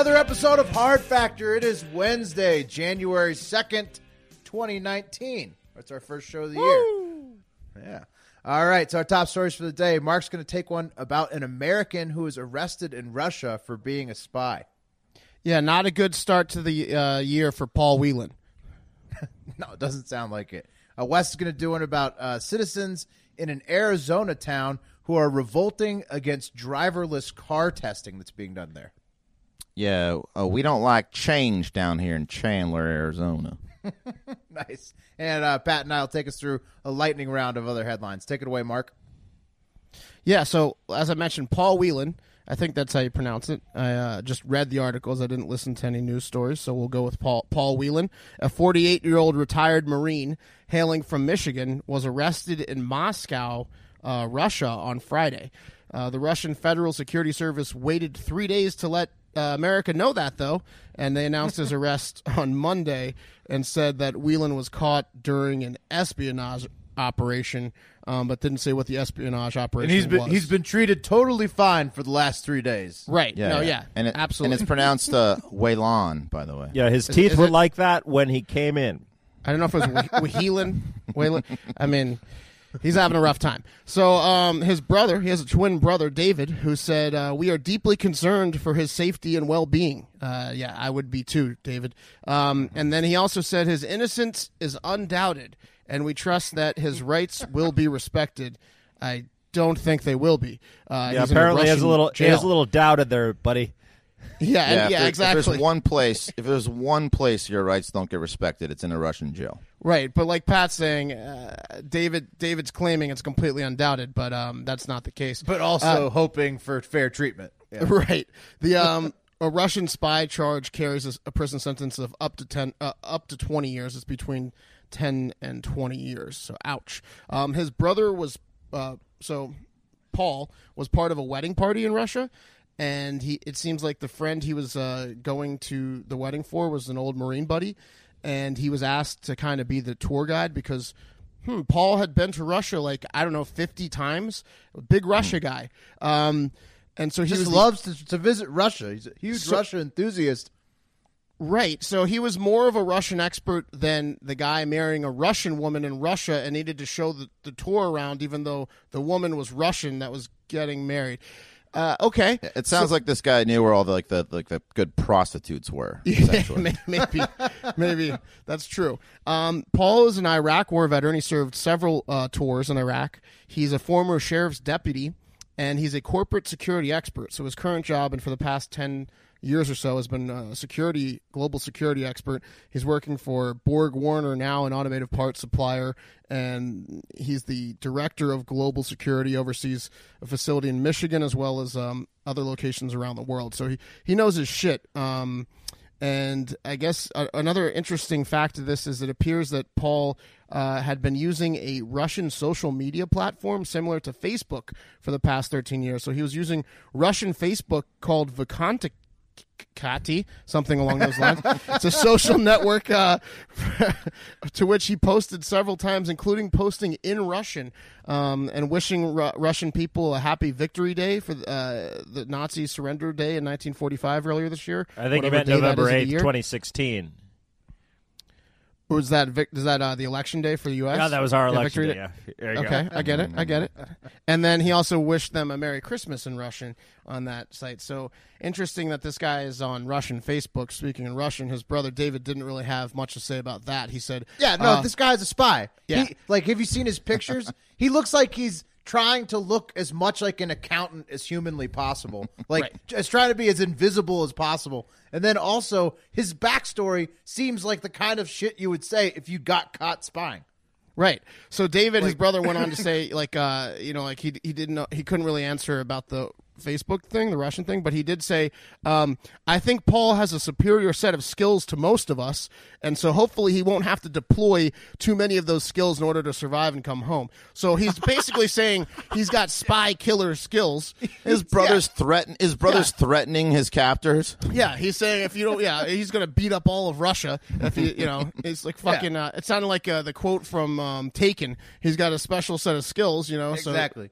Another episode of Hard Factor. It is Wednesday, January 2nd, 2019. It's our first show of the year. Yeah. All right. So, our top stories for the day. Mark's going to take one about an American who was arrested in Russia for being a spy. Yeah, not a good start to the uh, year for Paul Whelan. No, it doesn't sound like it. Uh, Wes is going to do one about uh, citizens in an Arizona town who are revolting against driverless car testing that's being done there. Yeah, uh, we don't like change down here in Chandler, Arizona. Nice. And uh, Pat and I will take us through a lightning round of other headlines. Take it away, Mark. Yeah, so as I mentioned, Paul Whelan. I think that's how you pronounce it. I uh, just read the articles. I didn't listen to any news stories, so we'll go with Paul Paul Whelan, a 48 year old retired Marine hailing from Michigan, was arrested in Moscow, uh, Russia, on Friday. Uh, the Russian Federal Security Service waited three days to let uh, America know that, though, and they announced his arrest on Monday and said that Whelan was caught during an espionage operation, um, but didn't say what the espionage operation And he's been was. he's been treated totally fine for the last three days. right. Yeah, no, yeah, and it, absolutely. and it's pronounced uh, Whelan, by the way. Yeah, his teeth is were it- like that when he came in. I don't know if it was Whelan. Whelan. I mean, he's having a rough time. So, um, his brother, he has a twin brother, David, who said, uh, "We are deeply concerned for his safety and well-being." Uh, yeah, I would be too, David. Um, and then he also said his innocence is undoubted, and we trust that his rights will be respected. I don't think they will be. Uh, Yeah, he's in a apparently he has a little has a little doubted there, buddy. yeah, and- Yeah, if exactly. If there's one place, if there's one place your rights don't get respected, it's in a Russian jail. Right, but like Pat's saying, uh, David David's claiming it's completely undoubted, but um, that's not the case. But also hoping for fair treatment. Yeah. right, the um, a Russian spy charge carries a, a prison sentence of up to ten, uh, up to twenty years. It's between ten and twenty years. So, ouch. Um, his brother was uh, so Paul was part of a wedding party in Russia. And he, it seems like the friend he was uh, going to the wedding for was an old Marine buddy, and he was asked to kind of be the tour guide because hmm, Paul had been to Russia like I don't know fifty times, big Russia guy, um, and so he Just was loves to, to visit Russia. He's a huge So- Russia enthusiast. right. So he was more of a Russian expert than the guy marrying a Russian woman in Russia and needed to show the, the tour around, even though the woman was Russian that was getting married. Uh, okay, It sounds like this guy knew where all the like the like the good prostitutes were. Yeah, maybe, maybe that's true. Um, Paul is an Iraq War veteran. He served several uh, tours in Iraq. He's a former sheriff's deputy, and he's a corporate security expert. So his current job, and for the past ten years or so, has been a security, global security expert. He's working for Borg Warner now, an automotive parts supplier, and he's the director of global security. Oversees a facility in Michigan as well as um, other locations around the world. So he he knows his shit. Um, and I guess a- another interesting fact of this is it appears that Paul uh, had been using a Russian social media platform similar to Facebook for the past 13 years. So he was using Russian Facebook called Kati, something along those lines. it's a social network uh, to which he posted several times, including posting in Russian um, and wishing Ru- Russian people a happy victory day for uh, the Nazi surrender day in 1945 earlier this year. I think it meant November 8th, 2016. Or was that vic- is that uh, the election day for the U.S.? Yeah, that was our Yeah, election victory day. Yeah. Okay, go. I get it. I get it. And then he also wished them a Merry Christmas in Russian on that site. So interesting that this guy is on Russian Facebook speaking in Russian. His brother David didn't really have much to say about that. He said, Yeah, no, uh, this guy's a spy. yeah. He, like, have you seen his pictures? he looks like he's trying to look as much like an accountant as humanly possible. Like, Right. just trying to be as invisible as possible. And then also, his backstory seems like the kind of shit you would say if you got caught spying. Right. So David, his brother, went on to say, like, uh, you know, like he he didn't know he couldn't really answer about the Facebook thing, the Russian thing, but he did say, um, I think Paul has a superior set of skills to most of us, and so hopefully he won't have to deploy too many of those skills in order to survive and come home. So he's basically saying he's got spy killer skills. His brother's threaten. His brother's threatening his captors. Yeah, he's saying if you don't, yeah, he's gonna beat up all of Russia if you, you know, it's like fucking. Uh, it sounded like uh, the quote from um, Taken. He's got a special set of skills, you know. So, Exactly.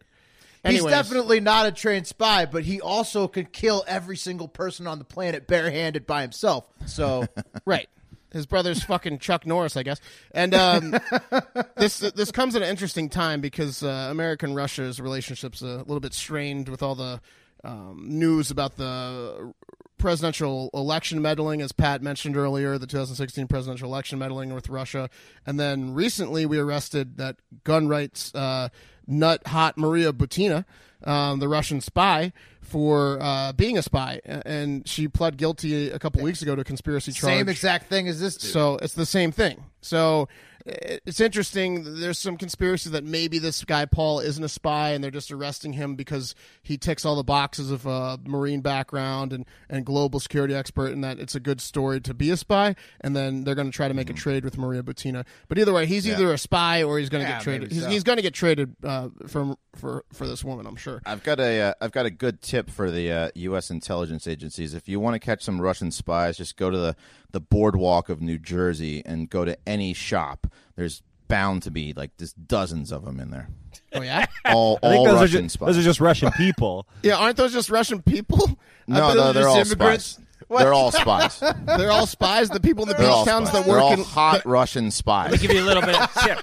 Anyways. He's definitely not a trained spy, but he also could kill every single person on the planet barehanded by himself. So, right. His brother's fucking Chuck Norris, I guess. And um, this this comes at an interesting time because uh, American Russia's relationship's a little bit strained with all the um, news about the presidential election meddling, as Pat mentioned earlier, the 2016 presidential election meddling with Russia. And then recently we arrested that gun rights uh, nut hot Maria Butina, um, the Russian spy, for uh, being a spy. And she pled guilty a couple weeks ago to conspiracy charge. same exact thing as this dude. So it's the same thing. So it's interesting. There's some conspiracy that maybe this guy Paul isn't a spy, and they're just arresting him because he ticks all the boxes of a marine background and and global security expert, and that it's a good story to be a spy. And then they're going to try to make a trade with Maria Butina. But either way, he's either a spy or he's going to Yeah, get traded. He's, so. he's going to get traded uh, from for for this woman, I'm sure. I've got a uh, I've got a good tip for the uh, U.S. intelligence agencies. If you want to catch some Russian spies, just go to the the boardwalk of New Jersey and go to any shop. There's bound to be like just dozens of them in there. Oh yeah, All all those are, Russian just, spies. those are just Russian people. yeah. Aren't those just Russian people? No, no, those are they're all immigrants. spies. They're all spies. They're all spies. The people in the They're beach all towns spies. that They're work all in hot Russian spies. Let me give you a little bit of tip.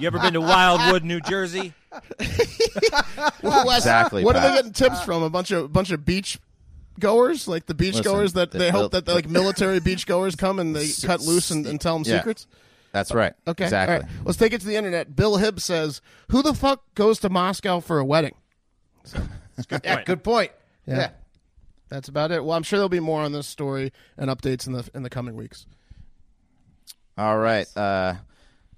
You ever been to Wildwood, New Jersey? Well, Wes, Exactly, What are they getting tips from? A bunch of bunch of beach goers, like the beach Listen, goers that the- they hope the- that like military beach goers come and they cut loose and, and tell them Yeah. secrets. That's right. Okay, exactly. All right. Let's take it to the internet. Bill Hibbs says, "Who the fuck goes to Moscow for a wedding?" yeah, good point. Yeah. That's about it. Well, I'm sure there'll be more on this story and updates in the in the coming weeks. All right. Uh,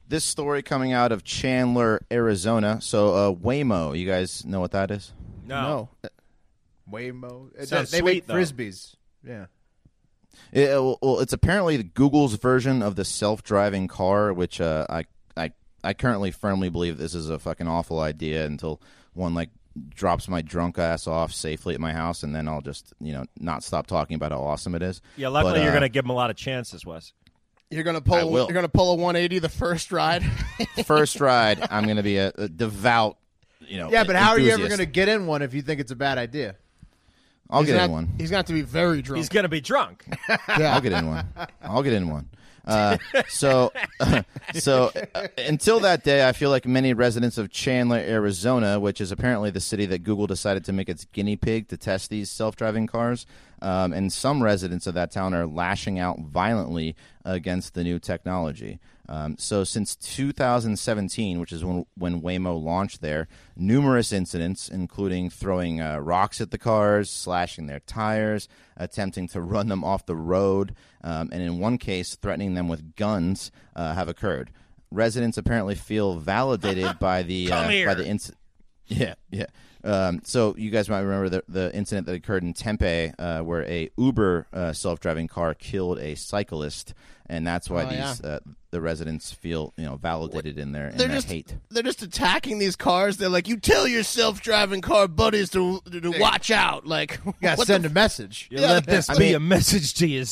this story coming out of Chandler, Arizona. So uh, Waymo, you guys know what that is? No, Waymo. Uh, Sounds they sweet, make though. frisbees. Yeah. It, well, well, it's apparently Google's version of the self-driving car, which uh, I, I, I currently firmly believe this is a fucking awful idea until one like drops my drunk ass off safely at my house, and then I'll just you know not stop talking about how awesome it is. Yeah, luckily But, you're uh, going to give them a lot of chances, Wes. you're gonna I pull. will. You're gonna pull a 180 the first ride. first ride. I'm going to be a, a devout. You know, Yeah, but how are you ever going to get in one if you think it's a bad idea? I'll He's get gonna in have- one. He's gonna have to be very drunk. He's going to be drunk. I'll get in one. I'll get in one. Uh, so, so uh, until that day, I feel like many residents of Chandler, Arizona, which is apparently the city that Google decided to make its guinea pig to test these self-driving cars, um, and some residents of that town are lashing out violently against the new technology. Um, so, since 2017, which is when when Waymo launched there, numerous incidents, including throwing uh, rocks at the cars, slashing their tires, attempting to run them off the road, um, and in one case, threatening them with guns, uh, have occurred. Residents apparently feel validated by the uh, by the incident. Yeah, yeah. Um, so you guys might remember the, the incident that occurred in Tempe, uh, where a Uber uh, self-driving car killed a cyclist, and that's why Oh, these uh, the residents feel you know validated in their in they're their just hate. they're just attacking these cars. They're like, you tell your self-driving car buddies to to watch out. Like, You got to send the a message. You Yeah, let this I be mean- a message to you.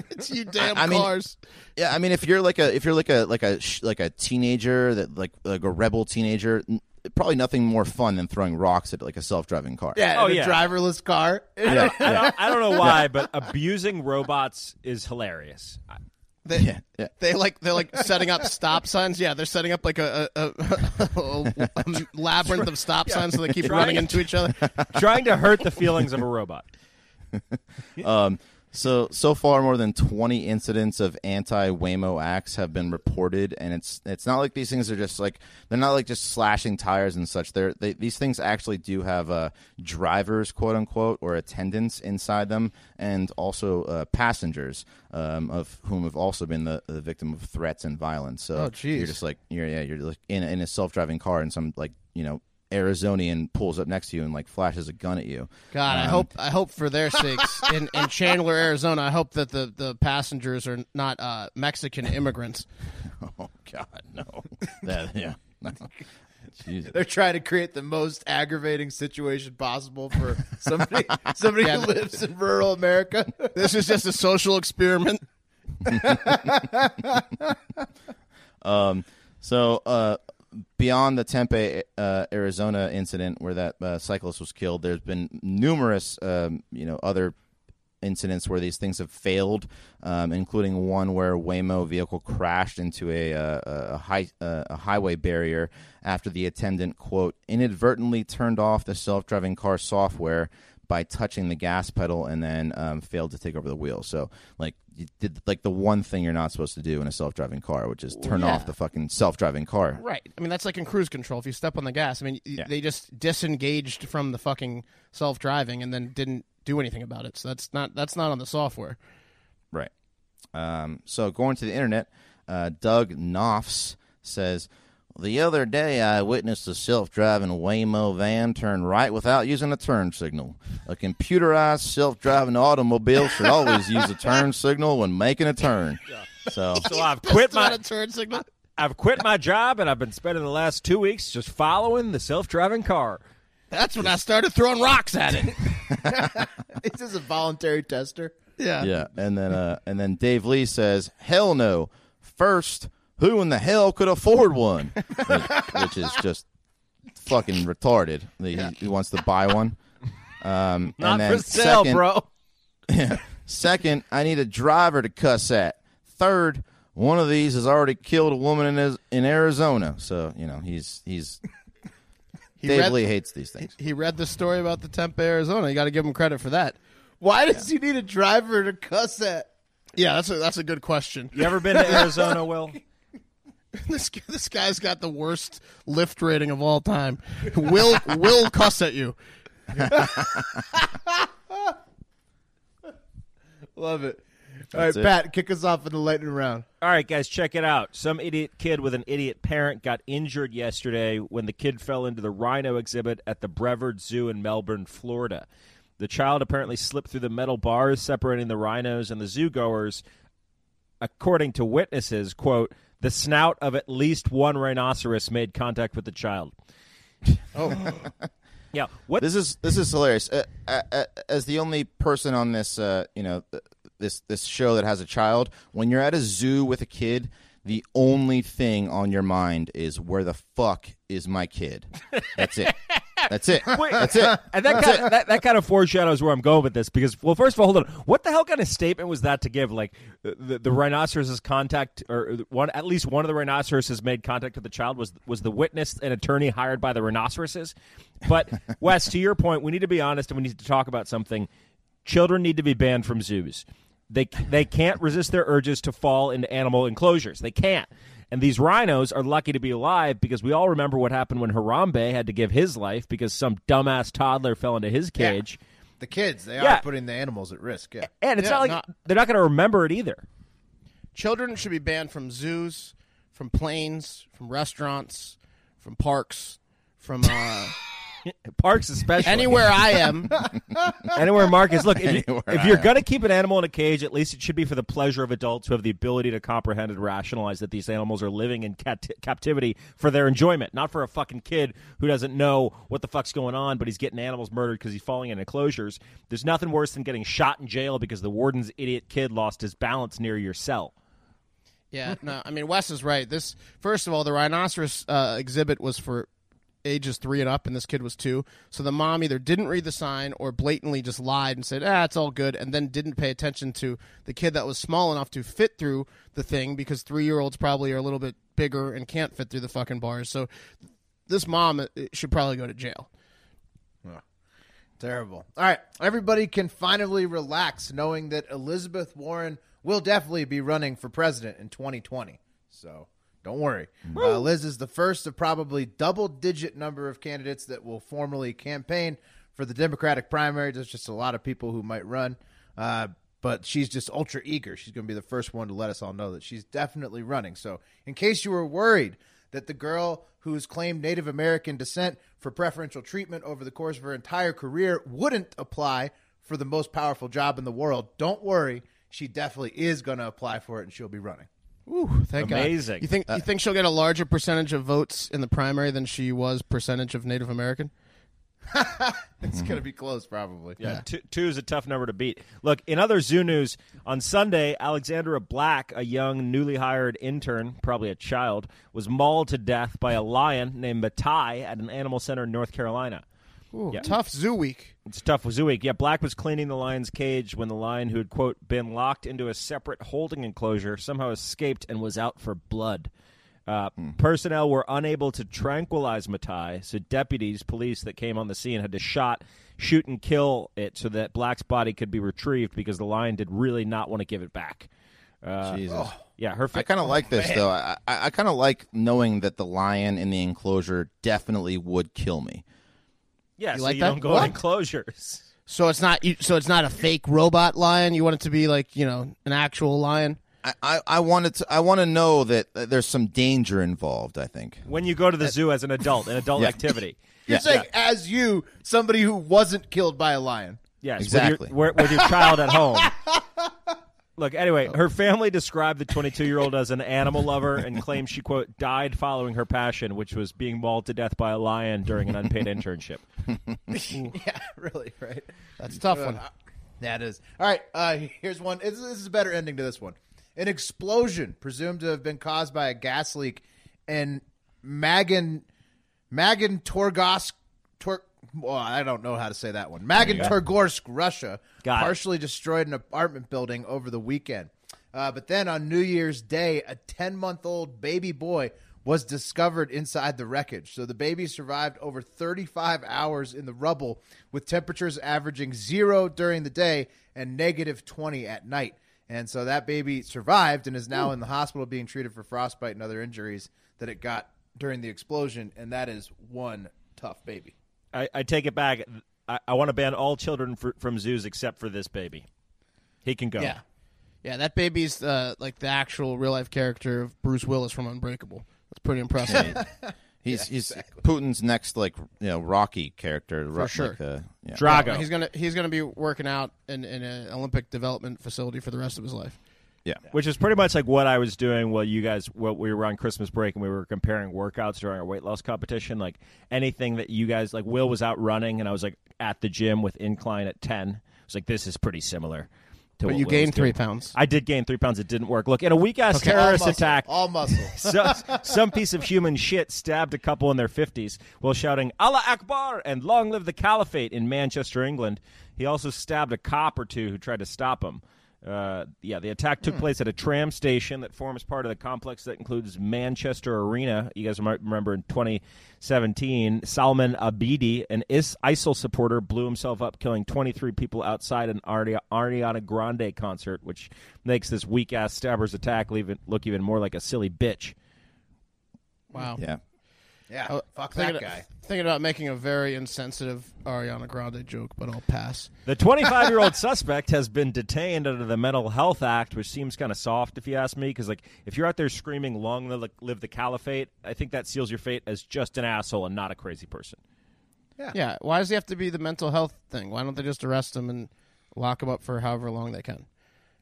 it's you damn I mean- cars? Yeah, I mean, if you're like a if you're like a like a sh- like a teenager that like like a rebel teenager, n- probably nothing more fun than throwing rocks at like a self-driving car. Yeah, Oh, in a yeah. driverless car. yeah, I don't, I don't know why, but abusing robots is hilarious. They, Yeah, yeah. They like they're like setting up stop signs. Yeah, they're setting up like a, a, a, a labyrinth of stop signs so they keep running into each other. Trying to hurt the feelings of a robot. Um, So so far, more than twenty incidents of anti-Waymo acts have been reported, and it's it's not like these things are just like they're not like just slashing tires and such. They're they, these things actually do have uh, drivers, quote unquote, or attendants inside them, and also uh, passengers, um, of whom have also been the, the victim of threats and violence. So Oh, you're just like you're yeah you're like in in a self-driving car, and some like you know. Arizonian pulls up next to you and like flashes a gun at you. God, I Um, hope I hope for their sakes in, in Chandler, Arizona. I hope that the, the passengers are not uh, Mexican immigrants. Oh God, no. that yeah. No. Jesus. They're trying to create the most aggravating situation possible for somebody somebody Yeah. who lives in rural America. This is just a social experiment. um, So, uh, beyond the Tempe, uh, Arizona incident where that uh, cyclist was killed, there's been numerous, um, you know, other incidents where these things have failed, um, including one where a Waymo vehicle crashed into a, uh, a, high, uh, a highway barrier after the attendant quote inadvertently turned off the self-driving car software by touching the gas pedal and then um, failed to take over the wheel. So, like, you did like the one thing you're not supposed to do in a self-driving car, which is turn Yeah. off the fucking self-driving car. Right. I mean, that's like in cruise control. If you step on the gas, I mean, y they just disengaged from the fucking self driving and then didn't do anything about it. So that's not that's not on the software. Right. Um, so going to the internet, uh, Doug Knopfs says, the other day I witnessed a self-driving Waymo van turn right without using a turn signal. A computerized self-driving automobile should always use a turn signal when making a turn. So So I've quit my turn signal. I've quit my job and I've been spending the last two weeks just following the self-driving car. That's when I started throwing rocks at it. it. Is this a voluntary tester? yeah. yeah, and then uh, and then Dave Lee says, "Hell no! First, who in the hell could afford one?" which, which is just fucking retarded. He, he wants to buy one. Um, Not and then for sale, second, bro. Second, I need a driver to cuss at. Third, one of these has already killed a woman in his, in Arizona. So you know he's he's Dave read- Lee hates these things. He read the story about the Tempe, Arizona. You got to give him credit for that. Why does he need a driver to cuss at? Yeah, that's a that's a good question. You ever been to Arizona, Will? This this guy's got the worst Lyft rating of all time. Will will cuss at you. Love it. All right, That's it. Pat, kick us off in the lightning round. All right, guys, check it out. Some idiot kid with an idiot parent got injured yesterday when the kid fell into the rhino exhibit at the Brevard Zoo in Melbourne, Florida. The child apparently slipped through the metal bars separating the rhinos and the zoo goers. According to witnesses, quote, the snout of at least one rhinoceros made contact with the child. Oh. yeah. What This is this is hilarious. Uh, uh, uh, as the only person on this, uh, you know, this this show that has a child, when you're at a zoo with a kid, the only thing on your mind is where the fuck is my kid. That's it. That's it. Wait. That's it. And that kind, of, that, that kind of foreshadows where I'm going with this because, well, first of all, hold on. What the hell kind of statement was that to give? Like, the, the rhinoceros's contact, or one at least one of the rhinoceroses made contact with the child was was the witness an attorney hired by the rhinoceroses. But Wes, to your point, we need to be honest and we need to talk about something. Children need to be banned from zoos. They they can't resist their urges to fall into animal enclosures. They can't. And these rhinos are lucky to be alive because we all remember what happened when Harambe had to give his life because some dumbass toddler fell into his cage. The kids, they Yeah. are putting the animals at risk. Yeah. And it's Yeah, not like not- they're not going to remember it either. Children should be banned from zoos, from planes, from restaurants, from parks, from uh, Parks especially. anywhere I am. Anywhere Marcus, look, if, you, if you're going to keep an animal in a cage, at least it should be for the pleasure of adults who have the ability to comprehend and rationalize that these animals are living in cat- captivity for their enjoyment, not for a fucking kid who doesn't know what the fuck's going on, but he's getting animals murdered because he's falling in enclosures. There's nothing worse than getting shot in jail because the warden's idiot kid lost his balance near your cell. Yeah, no, I mean Wes is right. This first of all, the rhinoceros uh, exhibit was for ages three and up, and this kid was two. So the mom either didn't read the sign or blatantly just lied and said, "Ah, it's all good," and then didn't pay attention to the kid that was small enough to fit through the thing because three year olds probably are a little bit bigger and can't fit through the fucking bars. So this mom uh, should probably go to jail. Terrible. All right. Everybody can finally relax knowing that Elizabeth Warren will definitely be running for president in 2020. So don't worry. Uh, Liz is the first of probably double digit number of candidates that will formally campaign for the Democratic primary. There's just a lot of people who might run. Uh, but she's just ultra eager. She's going to be the first one to let us all know that she's definitely running. So, in case you were worried that the girl who's claimed Native American descent for preferential treatment over the course of her entire career wouldn't apply for the most powerful job in the world, don't worry. She definitely is going to apply for it and she'll be running. Ooh, thank Amazing. God. You think you uh, think she'll get a larger percentage of votes in the primary than she was percentage of Native American? It's going to be close, probably. Yeah, Two, two is a tough number to beat. Look, in other zoo news, on Sunday, Alexandra Black, a young, newly hired intern, probably a child, was mauled to death by a lion named Matai at an animal center in North Carolina. Ooh, Yeah. tough zoo week. It's tough with Zoo Week. Yeah, Black was cleaning the lion's cage when the lion, who had, quote, been locked into a separate holding enclosure, somehow escaped and was out for blood. Uh, Personnel were unable to tranquilize Matai, so deputies, police that came on the scene had to shot, shoot, and kill it so that Black's body could be retrieved because the lion did really not want to give it back. Uh, Jesus. Yeah, her. Fa- I kind of like this though. I, I, I kind of like knowing that the lion in the enclosure definitely would kill me. Yeah, so like you that? don't go What? in enclosures. So it's not you- so it's not a fake robot lion. You want it to be like you know an actual lion. I, I, I wanted to. I want to know that uh, there's some danger involved. I think. When you go to the zoo as an adult, an adult Yeah. activity. You're Yeah. saying, as you, somebody who wasn't killed by a lion. Yes, Exactly. With your, with your child at home. Look, anyway, her family described the 22 year old as an animal lover and claimed she, quote, died following her passion, which was being mauled to death by a lion during an unpaid internship. yeah, really, right? That's a tough one. Yeah, it is. All right, uh, here's one. This, this is a better ending to this one. An explosion presumed to have been caused by a gas leak in Magan Magan Torgosk Tor. Well, I don't know how to say that one. Magan Torgorsk, Russia, Got it. partially destroyed an apartment building over the weekend. Uh, but then on New Year's Day, a 10 month old baby boy was discovered inside the wreckage. So the baby survived over 35 hours in the rubble with temperatures averaging zero during the day and negative 20 at night. And so that baby survived and is now in the hospital being treated for frostbite and other injuries that it got during the explosion. And that is one tough baby. I, I take it back. I, I want to ban all children for, from zoos except for this baby. He can go. Yeah, yeah. That baby's uh, like the actual real life character of Bruce Willis from Unbreakable. That's pretty impressive. He's he's Putin's next like you know Rocky character for sure. yeah. Drago. He's gonna he's gonna be working out in, in an Olympic development facility for the rest of his life. Yeah. Which is pretty much like what I was doing while you guys, while we were on Christmas break and we were comparing workouts during our weight loss competition. Like anything that you guys, like Will was out running and I was like at the gym with incline at 10. It's like, this is pretty similar. To But what you Will gained three doing. pounds. I did gain three pounds. It didn't work. Look, in a weak ass All terrorist muscle, attack, All muscle. so, some piece of human shit stabbed a couple in their 50s while shouting Allah Akbar and long live the caliphate in Manchester, England. He also stabbed a cop or two who tried to stop him. Uh, yeah, the attack took place at a tram station that forms part of the complex that includes Manchester Arena. You guys might remember in 2017, Salman Abedi, an Is- ISIL supporter, blew himself up, killing 23 people outside an Ari- Ariana Grande concert, which makes this weak ass stabber's attack leave look even more like a silly bitch. Wow. Yeah. Yeah, Uh, fuck thinking, that guy. thinking about making a very insensitive Ariana Grande joke, but I'll pass. The 25 year old suspect has been detained under the Mental Health Act, which seems kind of soft, if you ask me. Because, like, if you're out there screaming "Long live, live the Caliphate," I think that seals your fate as just an asshole and not a crazy person. Yeah. Yeah. Why does he have to be the mental health thing? Why don't they just arrest him and lock him up for however long they can?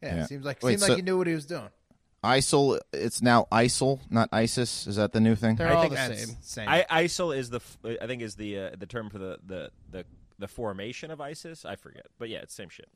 Yeah, Yeah. seems like Wait, seemed so- like he knew what he was doing. ISIL. It's now ISIL, not ISIS. Is that the new thing? They're I all think the That's same. same. I, ISIL is the, I think, is the uh, the term for the, the the the formation of ISIS. I forget, but yeah, it's same shit.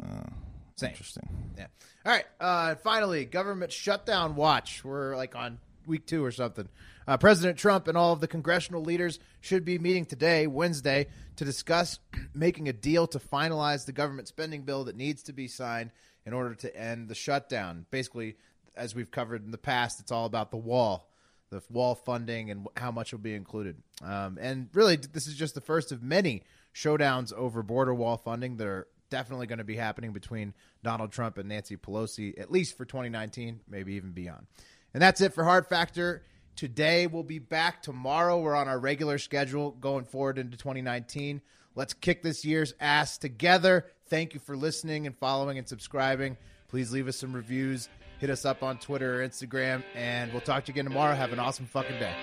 same. Interesting. Yeah. All right. Uh, finally, government shutdown watch. We're like on week two or something. Uh, President Trump and all of the congressional leaders should be meeting today, Wednesday, to discuss making a deal to finalize the government spending bill that needs to be signed in order to end the shutdown. Basically, as we've covered in the past, it's all about the wall, the wall funding, and how much will be included. Um, and really, this is just the first of many showdowns over border wall funding that are definitely going to be happening between Donald Trump and Nancy Pelosi, at least for 2019, maybe even beyond. And that's it for Hard Factor. Today we'll be back tomorrow. We're on our regular schedule going forward into 2019. Let's kick this year's ass together. Thank you for listening and following and subscribing. Please leave us some reviews. Hit us up on Twitter or Instagram, and we'll talk to you again tomorrow. Have an awesome fucking day.